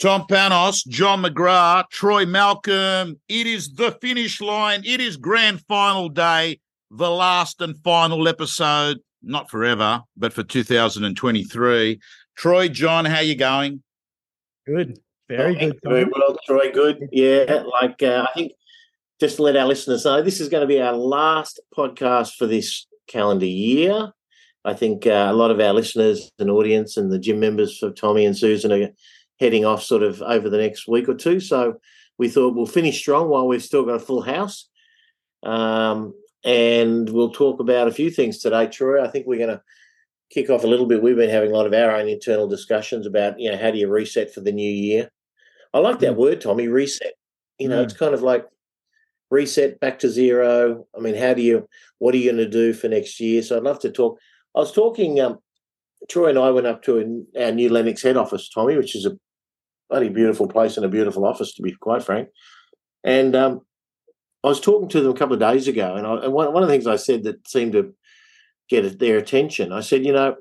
Tom Panos, John McGrath, Troy Malcolm. It is the finish line. It is grand final day, the last and final episode, not forever, but for 2023. Troy, John, how you going? Good. Very good. Very well, Troy. Good. Yeah. Like, uh, I think just to let our listeners know, this is going to be our last podcast for this calendar year. I think uh, a lot of our listeners and audience and the gym members for Tommy and Susan are heading off sort of over the next week or two. So we thought we'll finish strong while we've still got a full house. Um, and we'll talk about a few things today, Troy. I think we're going to kick off a little bit. We've been having a lot of our own internal discussions about, you know, how do you reset for the new year? I like that mm. word, Tommy, reset. You know, mm. it's kind of like reset back to zero. I mean, how do you, what are you going to do for next year? So I'd love to talk. I was talking, um, Troy and I went up to our new Lennox head office, Tommy, which is a bloody beautiful place and a beautiful office, to be quite frank. And um, I was talking to them a couple of days ago, and, I, and one, one of the things I said that seemed to get their attention, I said, you know,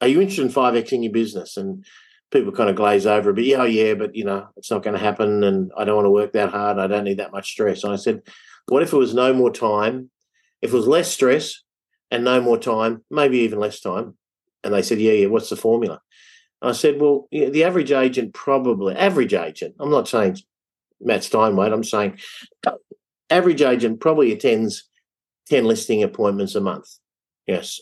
are you interested in 5Xing your business? And people kind of glaze over a bit. Yeah, oh, yeah, but, you know, it's not going to happen, and I don't want to work that hard. I don't need that much stress. And I said, what if it was no more time? If it was less stress and no more time, maybe even less time. And they said, yeah, yeah, what's the formula? I said, well, you know, the average agent probably, average agent, I'm not saying Matt Steinway, I'm saying uh, average agent probably attends 10 listing appointments a month. Yes.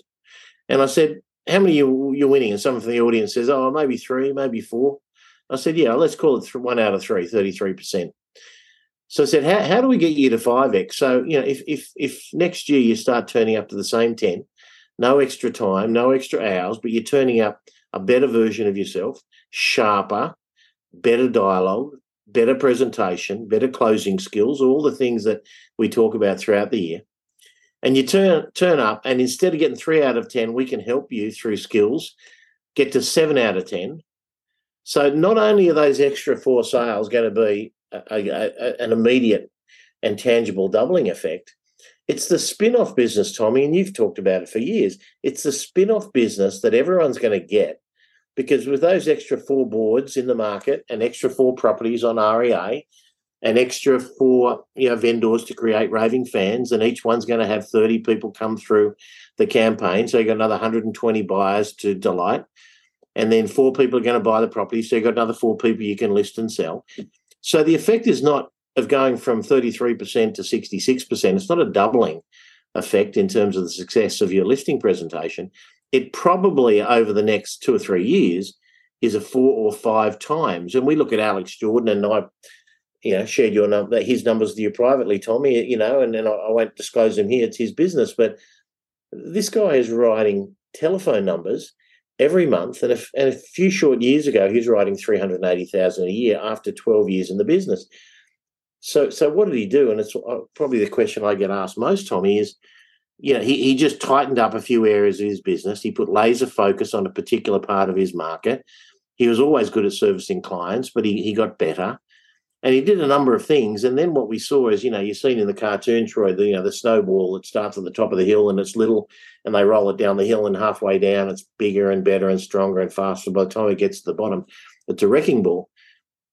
And I said, how many you, you're winning? And someone from the audience says, oh, maybe three, maybe four. I said, yeah, let's call it one out of three, 33%. So I said, how, how do we get you to 5x? So, you know, if, if, if next year you start turning up to the same 10, no extra time, no extra hours, but you're turning up a better version of yourself, sharper, better dialogue, better presentation, better closing skills, all the things that we talk about throughout the year. And you turn turn up, and instead of getting three out of ten, we can help you through skills get to seven out of ten. So not only are those extra four sales going to be a, a, a, an immediate and tangible doubling effect, it's the spin off business, Tommy, and you've talked about it for years. It's the spin off business that everyone's going to get because with those extra four boards in the market and extra four properties on REA and extra four you know, vendors to create raving fans, and each one's going to have 30 people come through the campaign. So you've got another 120 buyers to delight. And then four people are going to buy the property. So you've got another four people you can list and sell. So the effect is not of going from 33% to 66%. It's not a doubling effect in terms of the success of your listing presentation. It probably over the next two or three years is a four or five times. And we look at Alex Jordan and I, you know, shared your number, his numbers with you privately, Tommy, you know, and, I, won't disclose them here. It's his business. But this guy is writing telephone numbers every month. And a, and a few short years ago, he was writing 380,000 a year after 12 years in the business. So, so what did he do? And it's uh, probably the question I get asked most, Tommy, is, you know, he, he just tightened up a few areas of his business. He put laser focus on a particular part of his market. He was always good at servicing clients, but he, he got better. And he did a number of things. And then what we saw is, you know, you've seen in the cartoon, Troy, the, you know, the snowball that starts at the top of the hill and it's little and they roll it down the hill and halfway down it's bigger and better and stronger and faster. By the time it gets to the bottom, it's a wrecking ball.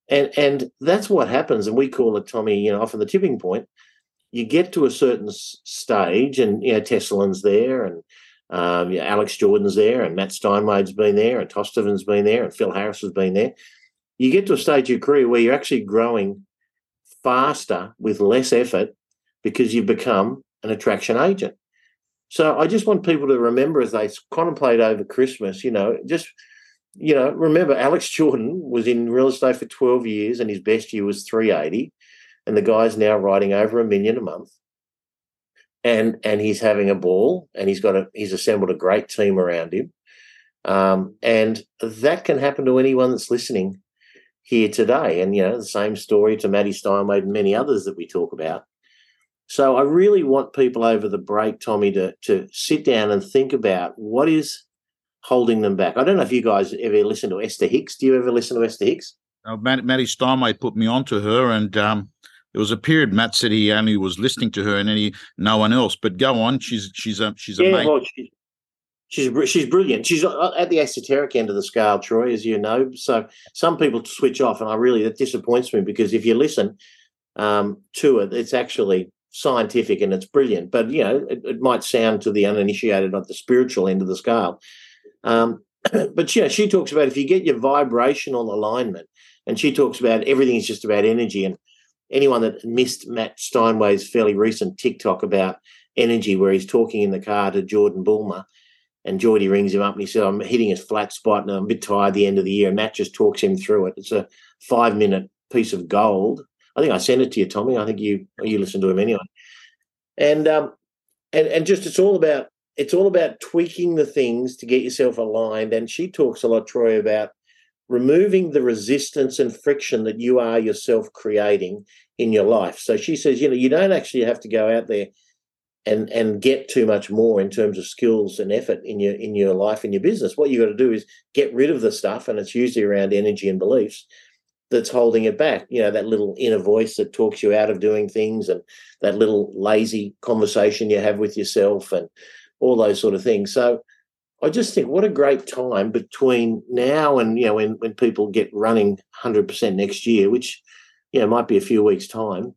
And and that's what happens, and we call it Tommy. You know, often the tipping point. You get to a certain stage, and you know Teslan's there, and um, you know, Alex Jordan's there, and Matt Steinwade's been there, and Tostavin's been there, and Phil Harris has been there. You get to a stage of your career where you're actually growing faster with less effort because you've become an attraction agent. So I just want people to remember as they contemplate over Christmas, you know, just you know, remember Alex Jordan was in real estate for 12 years and his best year was 380. And the guy's now writing over a million a month. And and he's having a ball and he's got a he's assembled a great team around him. Um, and that can happen to anyone that's listening here today. And you know, the same story to Maddie Steinway and many others that we talk about. So I really want people over the break, Tommy, to to sit down and think about what is holding them back. I don't know if you guys ever listen to Esther Hicks. Do you ever listen to Esther Hicks? Uh, Matty Steinway put me onto her, and um, there was a period Matt said he only was listening to her and any no one else. But go on, she's she's a she's a yeah, mate. Well, she, She's she's brilliant. She's at the esoteric end of the scale, Troy, as you know. So some people switch off, and I really that disappoints me because if you listen um, to it, it's actually scientific and it's brilliant. But you know, it, it might sound to the uninitiated at the spiritual end of the scale. Um, but yeah, she talks about if you get your vibrational alignment, and she talks about everything is just about energy. And anyone that missed Matt Steinway's fairly recent TikTok about energy, where he's talking in the car to Jordan Bulmer and Geordie rings him up and he said, I'm hitting a flat spot and I'm a bit tired the end of the year. And Matt just talks him through it. It's a five minute piece of gold. I think I sent it to you, Tommy. I think you you listened to him anyway. And um and and just it's all about it's all about tweaking the things to get yourself aligned. And she talks a lot, Troy, about removing the resistance and friction that you are yourself creating in your life. So she says, you know, you don't actually have to go out there and and get too much more in terms of skills and effort in your in your life in your business. What you got to do is get rid of the stuff and it's usually around energy and beliefs that's holding it back. You know that little inner voice that talks you out of doing things and that little lazy conversation you have with yourself and all those sort of things. So i just think what a great time between now and you know when when people get running 100% next year which you know might be a few weeks time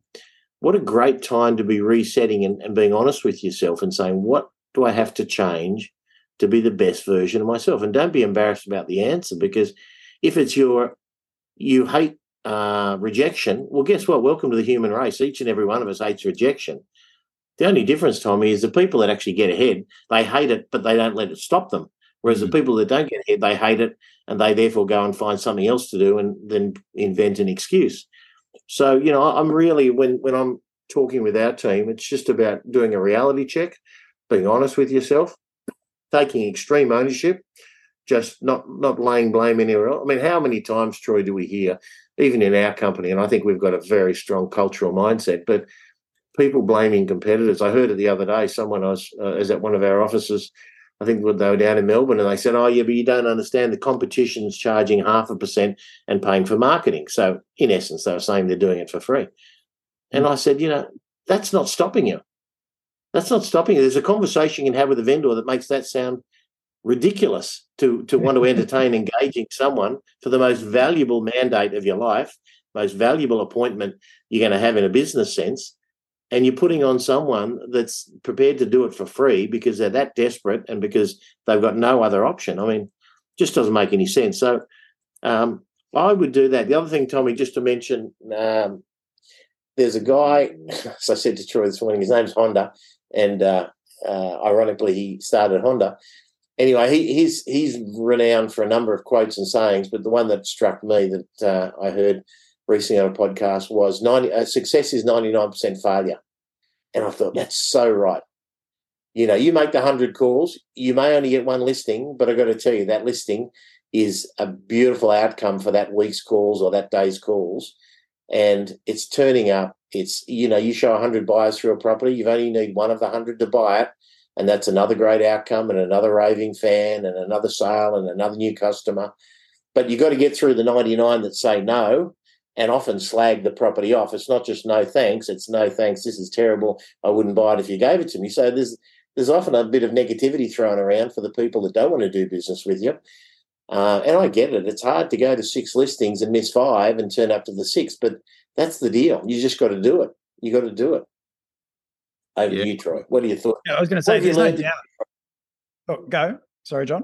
what a great time to be resetting and, and being honest with yourself and saying, what do I have to change to be the best version of myself? And don't be embarrassed about the answer because if it's your, you hate uh, rejection, well, guess what? Welcome to the human race. Each and every one of us hates rejection. The only difference, Tommy, is the people that actually get ahead, they hate it, but they don't let it stop them. Whereas mm-hmm. the people that don't get ahead, they hate it and they therefore go and find something else to do and then invent an excuse. So, you know, I'm really when when I'm talking with our team, it's just about doing a reality check, being honest with yourself, taking extreme ownership, just not not laying blame anywhere else. I mean, how many times, Troy, do we hear, even in our company, and I think we've got a very strong cultural mindset, but people blaming competitors. I heard it the other day. Someone I was uh, is at one of our offices I think they were down in Melbourne and they said, Oh, yeah, but you don't understand the competition's charging half a percent and paying for marketing. So, in essence, they were saying they're doing it for free. And I said, You know, that's not stopping you. That's not stopping you. There's a conversation you can have with a vendor that makes that sound ridiculous to, to want to entertain engaging someone for the most valuable mandate of your life, most valuable appointment you're going to have in a business sense and you're putting on someone that's prepared to do it for free because they're that desperate and because they've got no other option. I mean, just doesn't make any sense. So um, I would do that. The other thing, Tommy, just to mention, um, there's a guy, as I said to Troy this morning, his name's Honda, and uh, uh, ironically, he started Honda. Anyway, he, he's he's renowned for a number of quotes and sayings, but the one that struck me that uh, I heard recently on a podcast was 90 uh, success is 99% failure. And i thought that's so right. You know you make the 100 calls you may only get one listing but i've got to tell you that listing is a beautiful outcome for that week's calls or that day's calls. And it's turning up. It's you know you show 100 buyers through a property you've only need one of the 100 to buy it. And that's another great outcome and another raving fan and another sale and another new customer. But you've got to get through the 99 that say no and often slag the property off. It's not just no thanks, it's no thanks, this is terrible. I wouldn't buy it if you gave it to me. So there's there's often a bit of negativity thrown around for the people that don't want to do business with you. Uh, and I get it. It's hard to go to six listings and miss five and turn up to the six, but that's the deal. You just got to do it. You got to do it. Over yeah. to you, Troy. What are your thoughts? Yeah, I was going to say, there's no doubt. Oh, go. Sorry, John.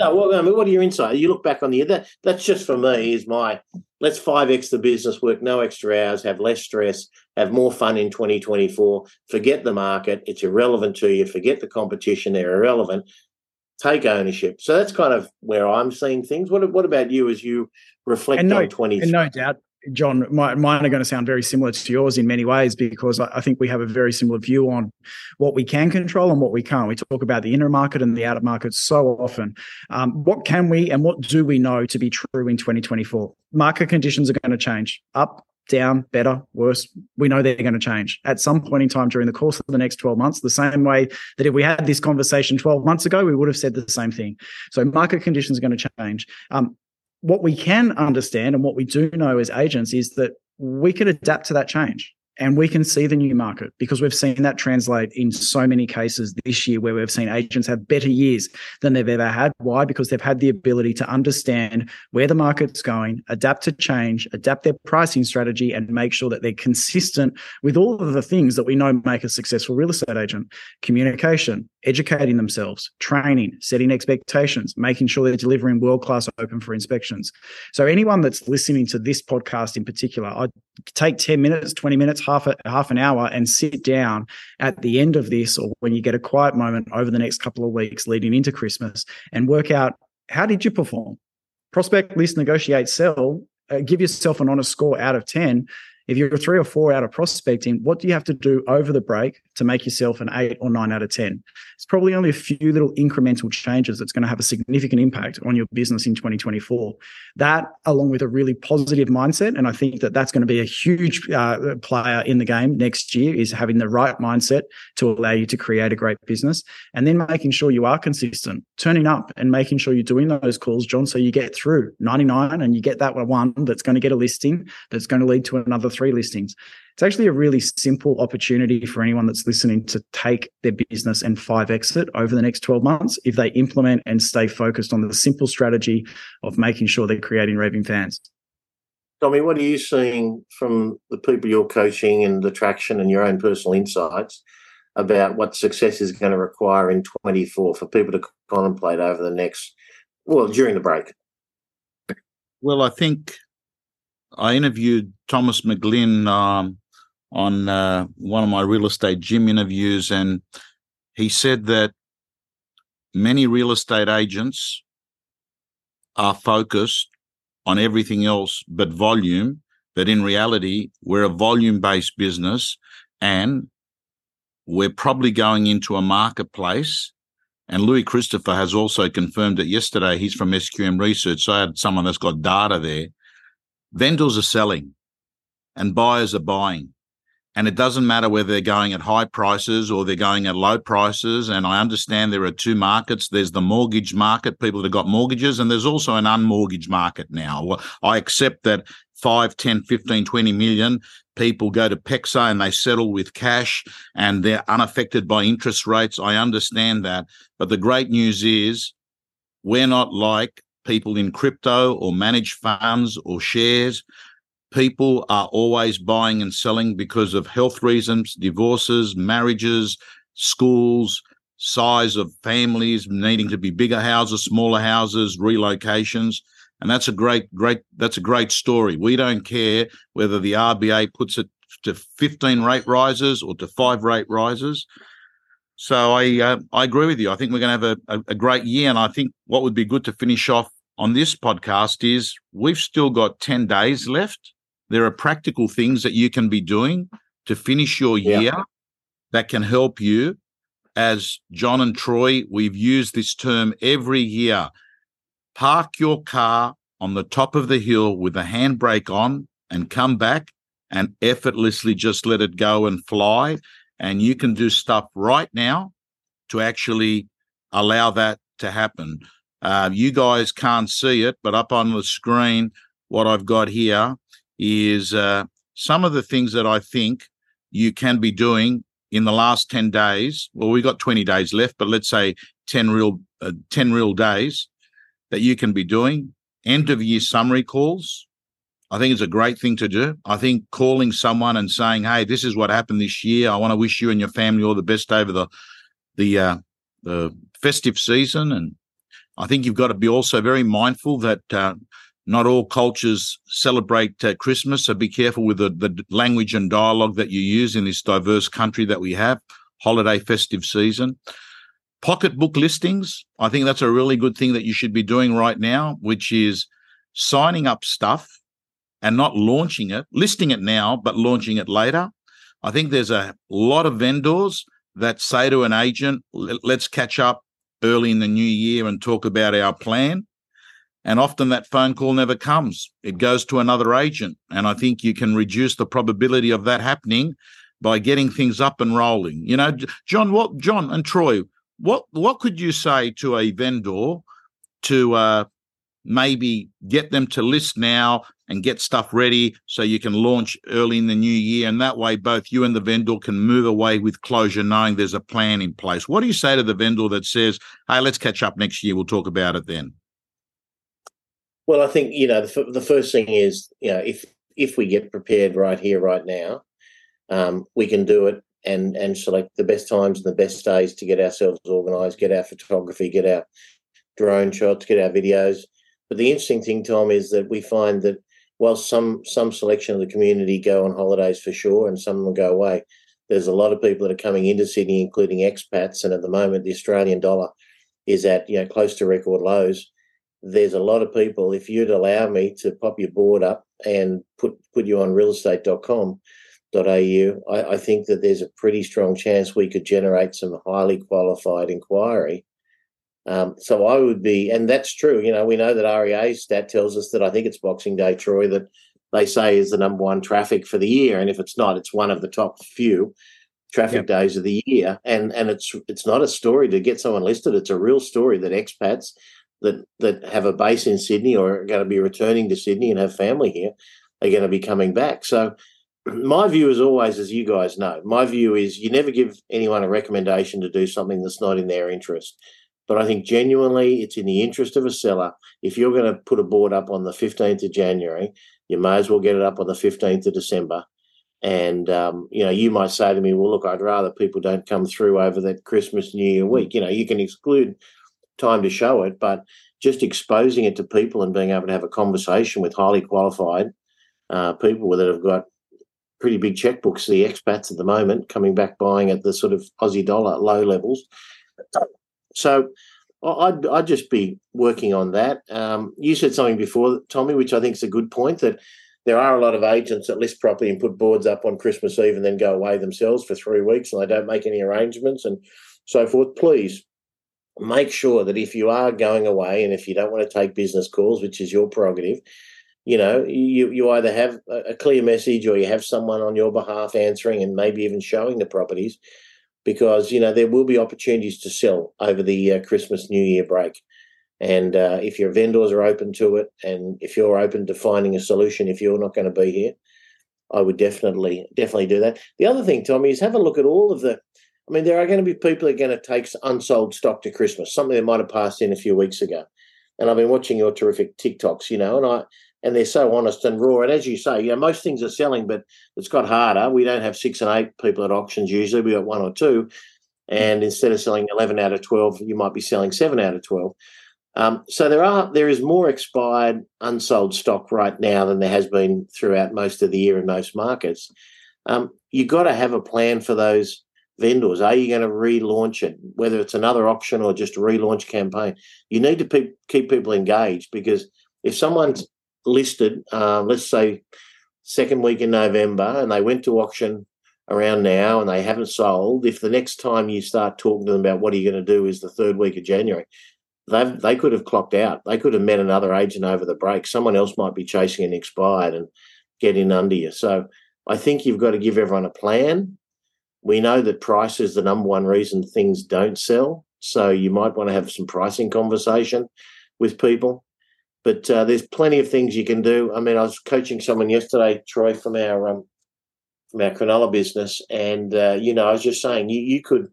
No, well, I mean, what are your insights? You look back on the year. That that's just for me. Is my let's five x the business, work no extra hours, have less stress, have more fun in 2024. Forget the market; it's irrelevant to you. Forget the competition; they're irrelevant. Take ownership. So that's kind of where I'm seeing things. What What about you as you reflect no, on 20? And no doubt, John, my, mine are going to sound very similar to yours in many ways because I, I, think we have a very similar view on what we can control and what we can't. We talk about the inner market and the outer market so often. Um, what can we and what do we know to be true in 2024? Market conditions are going to change up, down, better, worse. We know they're going to change at some point in time during the course of the next 12 months, the same way that if we had this conversation 12 months ago, we would have said the same thing. So market conditions are going to change. Um, what we can understand and what we do know as agents is that we can adapt to that change. and we can see the new market because we've seen that translate in so many cases this year where we've seen agents have better years than they've ever had. Why? Because they've had the ability to understand where the market's going, adapt to change, adapt their pricing strategy, and make sure that they're consistent with all of the things that we know make a successful real estate agent communication, educating themselves, training, setting expectations, making sure they're delivering world class open for inspections. So, anyone that's listening to this podcast in particular, I'd take 10 minutes, 20 minutes, half a, half an hour and sit down at the end of this or when you get a quiet moment over the next couple of weeks leading into Christmas and work out how did you perform? Prospect, list, negotiate, sell. Uh, give yourself an honest score out of 10 if you're three or four out of prospecting, what do you have to do over the break to make yourself an eight or nine out of 10? It's probably only a few little incremental changes that's going to have a significant impact on your business in 2024. That, along with a really positive mindset, and I think that that's going to be a huge uh, player in the game next year, is having the right mindset to allow you to create a great business. And then making sure you are consistent, turning up and making sure you're doing those calls, John, so you get through 99 and you get that one that's going to get a listing that's going to lead to another three listings. It's actually a really simple opportunity for anyone that's listening to take their business and 5x it over the next 12 months if they implement and stay focused on the simple strategy of making sure they're creating raving fans. Tommy, what are you seeing from the people you're coaching and the traction and your own personal insights about what success is going to require in 24 for people to contemplate over the next, well, during the break? Well, I think I interviewed Thomas McGlynn um, on uh, one of my real estate gym interviews, and he said that many real estate agents are focused on everything else but volume. But in reality, we're a volume based business and we're probably going into a marketplace. And Louis Christopher has also confirmed it yesterday. He's from SQM Research. So I had someone that's got data there vendors are selling and buyers are buying. And it doesn't matter whether they're going at high prices or they're going at low prices. And I understand there are two markets. There's the mortgage market, people that have got mortgages, and there's also an unmortgage market now. Well, I accept that 5, 10, 15, 20 million people go to PEXA and they settle with cash and they're unaffected by interest rates. I understand that. But the great news is we're not like people in crypto or manage funds or shares. People are always buying and selling because of health reasons, divorces, marriages, schools, size of families, needing to be bigger houses, smaller houses, relocations. And that's a great, great, that's a great story. We don't care whether the RBA puts it to 15 rate rises or to five rate rises. So I uh, I agree with you. I think we're going to have a, a, a, great year, and I think what would be good to finish off on this podcast is we've still got 10 days left. There are practical things that you can be doing to finish your year yeah. that can help you. As John and Troy, we've used this term every year. Park your car on the top of the hill with the handbrake on and come back and effortlessly just let it go and fly. And you can do stuff right now to actually allow that to happen. Uh, you guys can't see it, but up on the screen, what I've got here is uh, some of the things that I think you can be doing in the last 10 days. Well, we've got 20 days left, but let's say 10 real, uh, 10 real days that you can be doing. End of year summary calls. I think it's a great thing to do. I think calling someone and saying, "Hey, this is what happened this year. I want to wish you and your family all the best over the the uh, the festive season and I think you've got to be also very mindful that uh, not all cultures celebrate uh, Christmas. So be careful with the, the language and dialogue that you use in this diverse country that we have, holiday festive season. Pocketbook listings. I think that's a really good thing that you should be doing right now, which is signing up stuff and not launching it, listing it now, but launching it later. I think there's a lot of vendors that say to an agent, let's catch up early in the new year and talk about our plan. And often that phone call never comes. It goes to another agent. And I think you can reduce the probability of that happening by getting things up and rolling. You know, John, what John and Troy, what what could you say to a vendor to uh, maybe get them to list now, and get stuff ready so you can launch early in the new year. And that way, both you and the vendor can move away with closure, knowing there's a plan in place. What do you say to the vendor that says, hey, let's catch up next year? We'll talk about it then. Well, I think, you know, the, the first thing is, you know, if if we get prepared right here, right now, um, we can do it and and select the best times and the best days to get ourselves organised, get our photography, get our drone shots, get our videos. But the interesting thing, Tom, is that we find that while some some selection of the community go on holidays for sure, and some will go away, there's a lot of people that are coming into Sydney, including expats, and at the moment the Australian dollar is at you know close to record lows. There's a lot of people. If you'd allow me to pop your board up and put put you on realestate.com au. I, I think that there's a pretty strong chance we could generate some highly qualified inquiry. Um, so I would be, and that's true. You know, we know that REA stat tells us that I think it's Boxing Day, Troy, that they say is the number one traffic for the year, and if it's not, it's one of the top few traffic yep. days of the year. And and it's it's not a story to get someone listed; it's a real story that expats that that have a base in Sydney or are going to be returning to Sydney and have family here are going to be coming back. So my view is always, as you guys know, my view is you never give anyone a recommendation to do something that's not in their interest. But I think genuinely it's in the interest of a seller. If you're going to put a board up on the 15th of January, you may as well get it up on the 15th of December. And, um, you know, you might say to me, well, look, I'd rather people don't come through over that Christmas, New Year week. You know, you can exclude time to show it, but just exposing it to people and being able to have a conversation with highly qualified uh, people that have got pretty big checkbooks, the expats at the moment, coming back buying at the sort of Aussie dollar low levels. So I'd, I'd just be working on that. Um, you said something before, Tommy, which I think is a good point that there are a lot of agents that list property and put boards up on Christmas Eve and then go away themselves for three weeks and they don't make any arrangements and so forth. Please make sure that if you are going away and if you don't want to take business calls, which is your prerogative, you know, you, you either have a clear message or you have someone on your behalf answering and maybe even showing the properties because, you know, there will be opportunities to sell over the uh, Christmas, New Year break. And uh, if your vendors are open to it and if you're open to finding a solution, if you're not going to be here, I would definitely, definitely do that. The other thing, Tommy, is have a look at all of the, I mean, there are going to be people are going to take unsold stock to Christmas, something that might have passed in a few weeks ago. And I've been watching your terrific TikToks, you know, and I, and they're so honest and raw. And as you say, you know, most things are selling, but it's got harder. We don't have six and eight people at auctions usually. We got one or two. And instead of selling 11 out of 12, you might be selling seven out of 12. Um, so there are there is more expired unsold stock right now than there has been throughout most of the year in most markets. Um, you've got to have a plan for those vendors. Are you going to relaunch it, whether it's another auction or just a relaunch campaign? You need to pe- keep people engaged because if someone's listed, uh, let's say, second week in November, and they went to auction around now and they haven't sold, if the next time you start talking to them about what are you going to do is the third week of January, they they could have clocked out. They could have met another agent over the break. Someone else might be chasing an expired and get in under you. So I think you've got to give everyone a plan. We know that price is the number one reason things don't sell. So you might want to have some pricing conversation with people. But uh, there's plenty of things you can do. I mean, I was coaching someone yesterday, Troy, from our um, from our Cronulla business, and uh, you know, I was just saying you you could,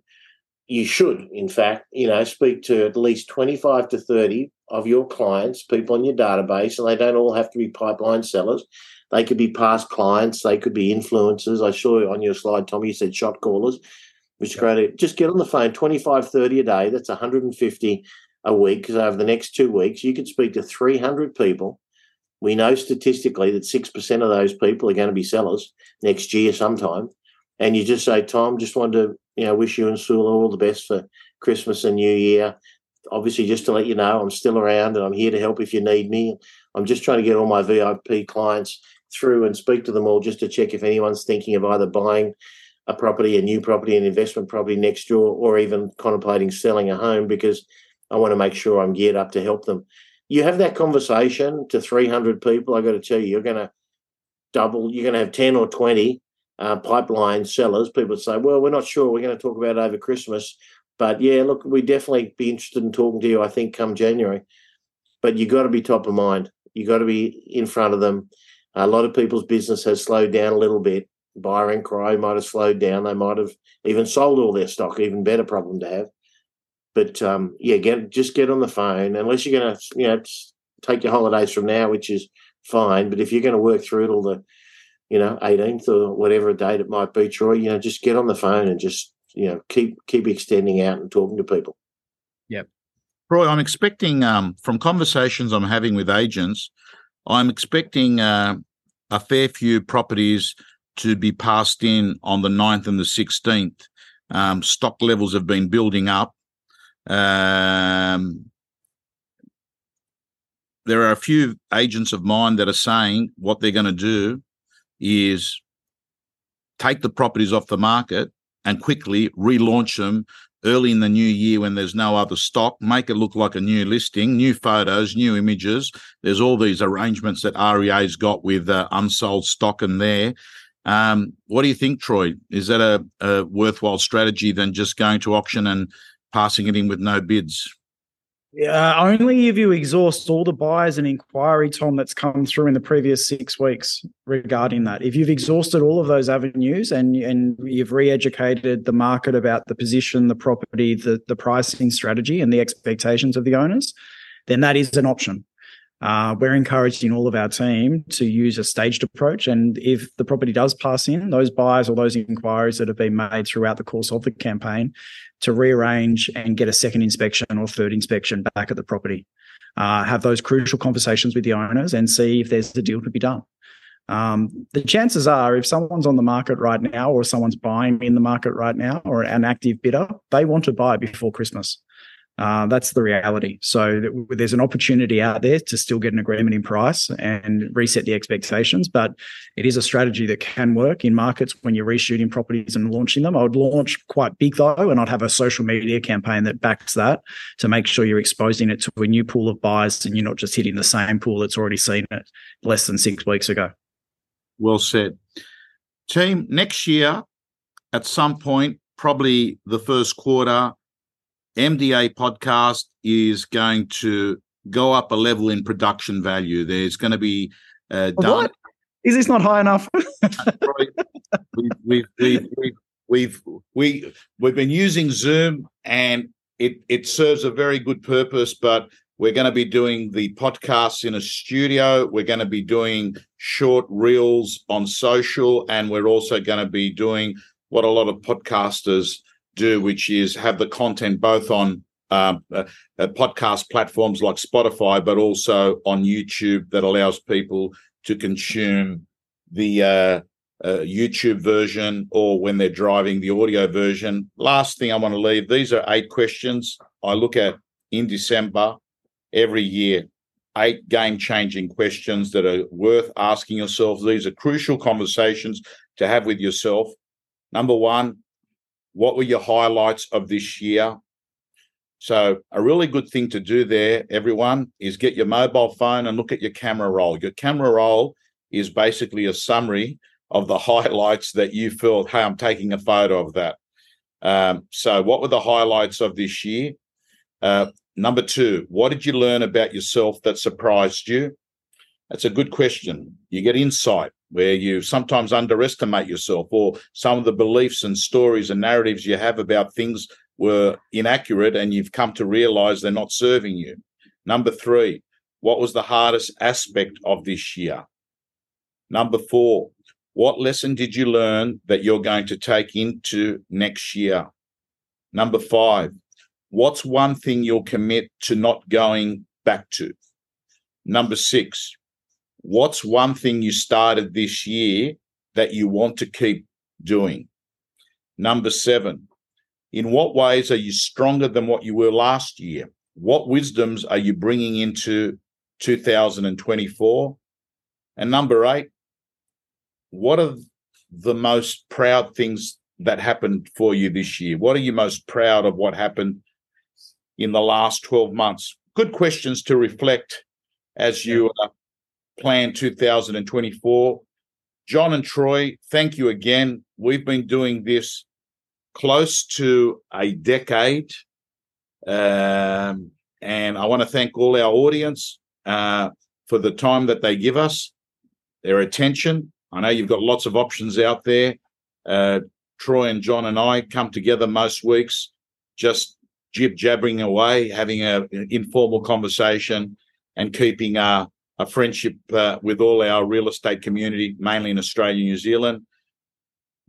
you should, in fact, you know, speak to at least twenty five to thirty of your clients, people in your database, and they don't all have to be pipeline sellers. They could be past clients. They could be influencers. I saw on your slide, Tommy, you said shot callers, which is great. Just get on the phone, 25, 30 a day. That's 150 a week because over the next two weeks, you could speak to 300 people. We know statistically that 6% of those people are going to be sellers next year sometime. And you just say, Tom, just wanted to you know, wish you and Sula all the best for Christmas and New Year. Obviously, just to let you know, I'm still around and I'm here to help if you need me. I'm just trying to get all my VIP clients through and speak to them all just to check if anyone's thinking of either buying a property, a new property, an investment property next door, or even contemplating selling a home because I want to make sure I'm geared up to help them. You have that conversation to 300 people. I got to tell you, you're going to double. You're going to have 10 or 20 uh, pipeline sellers. People say, "Well, we're not sure. We're going to talk about it over Christmas." But yeah, look, we definitely be interested in talking to you. I think come January, but you got to be top of mind. You got to be in front of them. A lot of people's business has slowed down a little bit. Buyer cry might have slowed down. They might have even sold all their stock. Even better problem to have. But um, yeah, get just get on the phone. Unless you're going to, you know, take your holidays from now, which is fine. But if you're going to work through it all the, you know, 18th or whatever date it might be, Troy, you know, just get on the phone and just, you know, keep keep extending out and talking to people. Yep. Roy, I'm expecting um, from conversations I'm having with agents, I'm expecting uh, a fair few properties to be passed in on the 9th and the 16th. Um, stock levels have been building up. Um, there are a few agents of mine that are saying what they're going to do is take the properties off the market and quickly relaunch them early in the new year when there's no other stock, make it look like a new listing, new photos, new images. There's all these arrangements that REA's got with uh, unsold stock in there. Um, what do you think, Troy? Is that a, a worthwhile strategy than just going to auction and passing it in with no bids? Yeah, uh, only if you exhaust all the buyers and inquiry, Tom, that's come through in the previous six weeks regarding that. If you've exhausted all of those avenues and and you've re-educated the market about the position, the property, the the pricing strategy, and the expectations of the owners, then that is an option. Uh, we're encouraging all of our team to use a staged approach. And if the property does pass in, those buyers or those inquiries that have been made throughout the course of the campaign to rearrange and get a second inspection or third inspection back at the property. Uh, have those crucial conversations with the owners and see if there's a deal to be done. Um, the chances are, if someone's on the market right now, or someone's buying in the market right now, or an active bidder, they want to buy before Christmas. Uh, that's the reality. So there's an opportunity out there to still get an agreement in price and reset the expectations. But it is a strategy that can work in markets when you're reshooting properties and launching them. I would launch quite big though, and I'd have a social media campaign that backs that to make sure you're exposing it to a new pool of buyers and you're not just hitting the same pool that's already seen it less than six weeks ago. Well said. Team, next year, at some point, probably the first quarter, MDA podcast is going to go up a level in production value. There's going to be uh, done. What? Is this not high enough? we've, we've, we've, we've, we, we've been using Zoom and it, it serves a very good purpose, but we're going to be doing the podcasts in a studio. We're going to be doing short reels on social, and we're also going to be doing what a lot of podcasters do, which is have the content both on um, uh, uh, podcast platforms like Spotify, but also on YouTube that allows people to consume the uh, uh, YouTube version or when they're driving the audio version. Last thing I want to leave these are eight questions I look at in December every year. Eight game changing questions that are worth asking yourself. These are crucial conversations to have with yourself. Number one, what were your highlights of this year? So, a really good thing to do there, everyone, is get your mobile phone and look at your camera roll. Your camera roll is basically a summary of the highlights that you felt, hey, I'm taking a photo of that. Um, so, what were the highlights of this year? Uh, number two, what did you learn about yourself that surprised you? That's a good question. You get insight where you sometimes underestimate yourself, or some of the beliefs and stories and narratives you have about things were inaccurate and you've come to realize they're not serving you. Number three, what was the hardest aspect of this year? Number four, what lesson did you learn that you're going to take into next year? Number five, what's one thing you'll commit to not going back to? Number six, what's one thing you started this year that you want to keep doing? Number seven, in what ways are you stronger than what you were last year? What wisdoms are you bringing into 2024? And number eight, what are the most proud things that happened for you this year? What are you most proud of what happened in the last 12 months? Good questions to reflect as you uh, plan 2024. John and Troy, thank you again. We've been doing this close to a decade. Um, and I want to thank all our audience uh, for the time that they give us, their attention. I know you've got lots of options out there. Uh, Troy and John and I come together most weeks, just jib jabbering away, having an informal conversation, and keeping a, a friendship uh, with all our real estate community, mainly in Australia, New Zealand.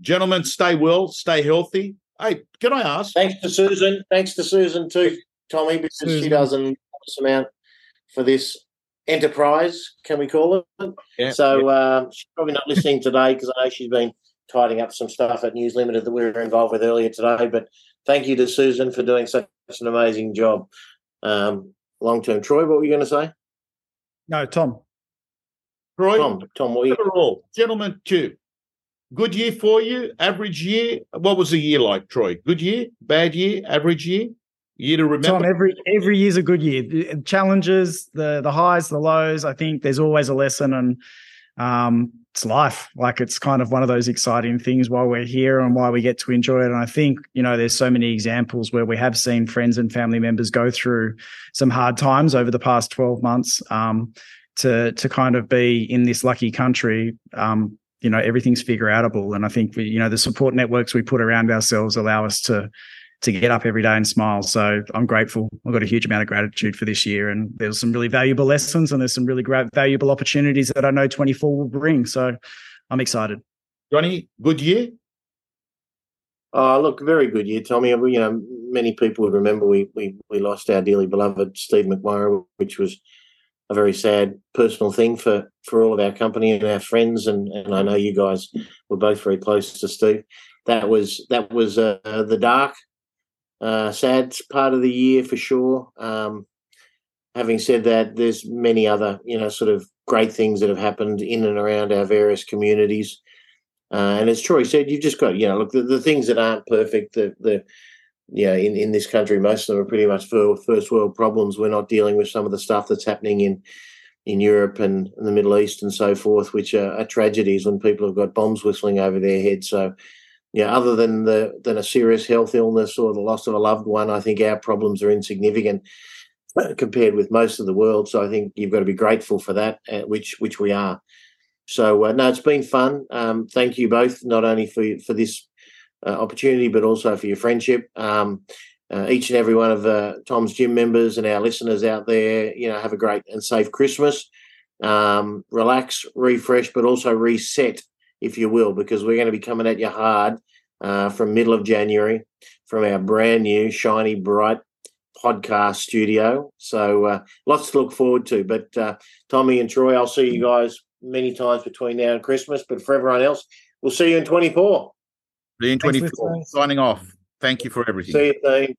Gentlemen, stay well, stay healthy. Hey, can I ask? Thanks to Susan. Thanks to Susan too, Tommy, because Susan. she does an amount for this enterprise. Can we call it? Yeah, so yeah. Uh, she's probably not listening today because I know she's been tidying up some stuff at News Limited that we were involved with earlier today. But thank you to Susan for doing such an amazing job. Um, long term, Troy, what were you going to say? No, Tom. Troy, Tom, Tom, what you... gentlemen, two. Good year for you, average year. What was the year like, Troy? Good year, bad year, average year? Year to remember. Tom, every every year's a good year. Challenges, the the highs, the lows. I think there's always a lesson, and um, it's life. Like it's kind of one of those exciting things while we're here and why we get to enjoy it. And I think, you know, there's so many examples where we have seen friends and family members go through some hard times over the past 12 months. Um, to to kind of be in this lucky country, um, you know, everything's figure outable. And I think we, you know, the support networks we put around ourselves allow us to to get up every day and smile. So I'm grateful. I've got a huge amount of gratitude for this year, and there's some really valuable lessons, and there's some really great valuable opportunities that I know 24 will bring. So I'm excited. Johnny, good year. Oh, look, very good year, Tommy. You know, many people would remember we we we lost our dearly beloved Steve McMurray, which was a very sad personal thing for for all of our company and our friends, and and I know you guys were both very close to Steve. That was that was uh, the dark uh, sad part of the year for sure. Um, having said that, there's many other you know sort of great things that have happened in and around our various communities. Uh, and as Troy said, you've just got you know look the, the things that aren't perfect. The the you know in, in this country, most of them are pretty much first world problems. We're not dealing with some of the stuff that's happening in in Europe and, the Middle East and so forth, which are, are tragedies when people have got bombs whistling over their heads. So yeah, other than the than a serious health illness or the loss of a loved one, I think our problems are insignificant uh, compared with most of the world. So I think you've got to be grateful for that, uh, which which we are. So uh, no, it's been fun. Um, thank you both, not only for for this uh, opportunity, but also for your friendship. Um, uh, each and every one of uh, Tom's gym members and our listeners out there, you know, have a great and safe Christmas. Um, relax, refresh, but also reset if you will, because we're going to be coming at you hard uh, from middle of January from our brand new, shiny, bright podcast studio. So uh, lots to look forward to. But uh, Tommy and Troy, I'll see you guys many times between now and Christmas. But for everyone else, we'll see you in 24. See you in 24. Signing off. Thank you for everything. See you, team.